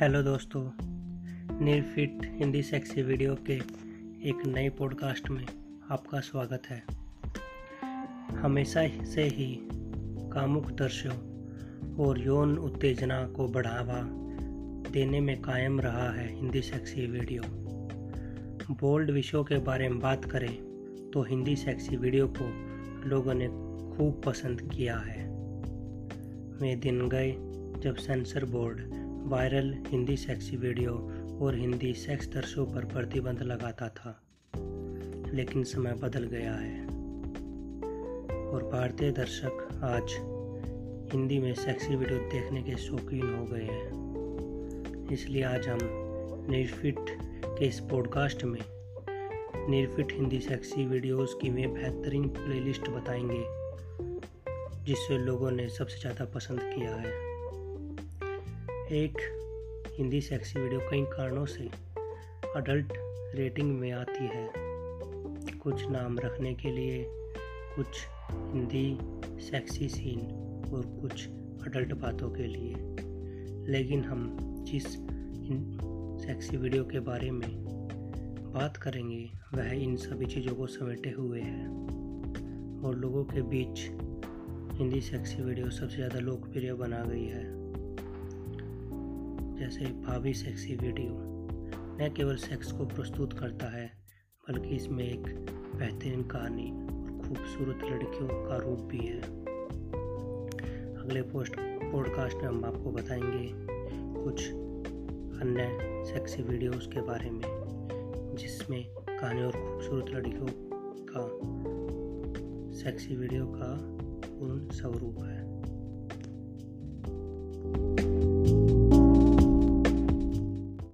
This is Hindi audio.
हेलो दोस्तों निर्फिट हिंदी सेक्सी वीडियो के एक नए पॉडकास्ट में आपका स्वागत है। हमेशा से ही कामुक दृश्यों और यौन उत्तेजना को बढ़ावा देने में कायम रहा है हिंदी सेक्सी वीडियो बोल्ड विषयों के बारे में बात करें तो हिंदी सेक्सी वीडियो को लोगों ने खूब पसंद किया है। वे दिन गए जब censor board viral Hindi sexy video और हिंदी सेक्स दर्शों पर प्रतिबंध लगाता था, लेकिन समय बदल गया है। और भारतीय दर्शक आज हिंदी में सेक्सी वीडियो देखने के शौकीन हो गए हैं। इसलिए आज हम निर्फिट के इस पॉडकास्ट में निर्फिट हिंदी सेक्सी वीडियोस की वे बेहतरीन प्लेलिस्ट बताएँगे जिससे लोगों ने सबसे ज़्यादा पसंद किया है। एक हिंदी सेक्सी वीडियो कई कारणों से अडल्ट रेटिंग में आती है। कुछ नाम रखने के लिए कुछ हिंदी सेक्सी सीन और कुछ अडल्ट बातों के लिए। लेकिन हम जिस सेक्सी वीडियो के बारे में बात करेंगे, वह इन सभी चीज़ों को समेटे हुए है। और लोगों के बीच हिंदी सेक्सी वीडियो सबसे ज़्यादा लोकप्रिय बना गई है। जैसे भाभी सेक्सी वीडियो न केवल सेक्स को प्रस्तुत करता है, बल्कि इसमें एक बेहतरीन कहानी और खूबसूरत लड़कियों का रूप भी है। अगले पोस्ट पॉडकास्ट में हम आपको बताएँगे कुछ अन्य सेक्सी वीडियोस के बारे में, जिसमें कहानी और खूबसूरत लड़कियों का सेक्सी वीडियो का पूर्ण स्वरूप है।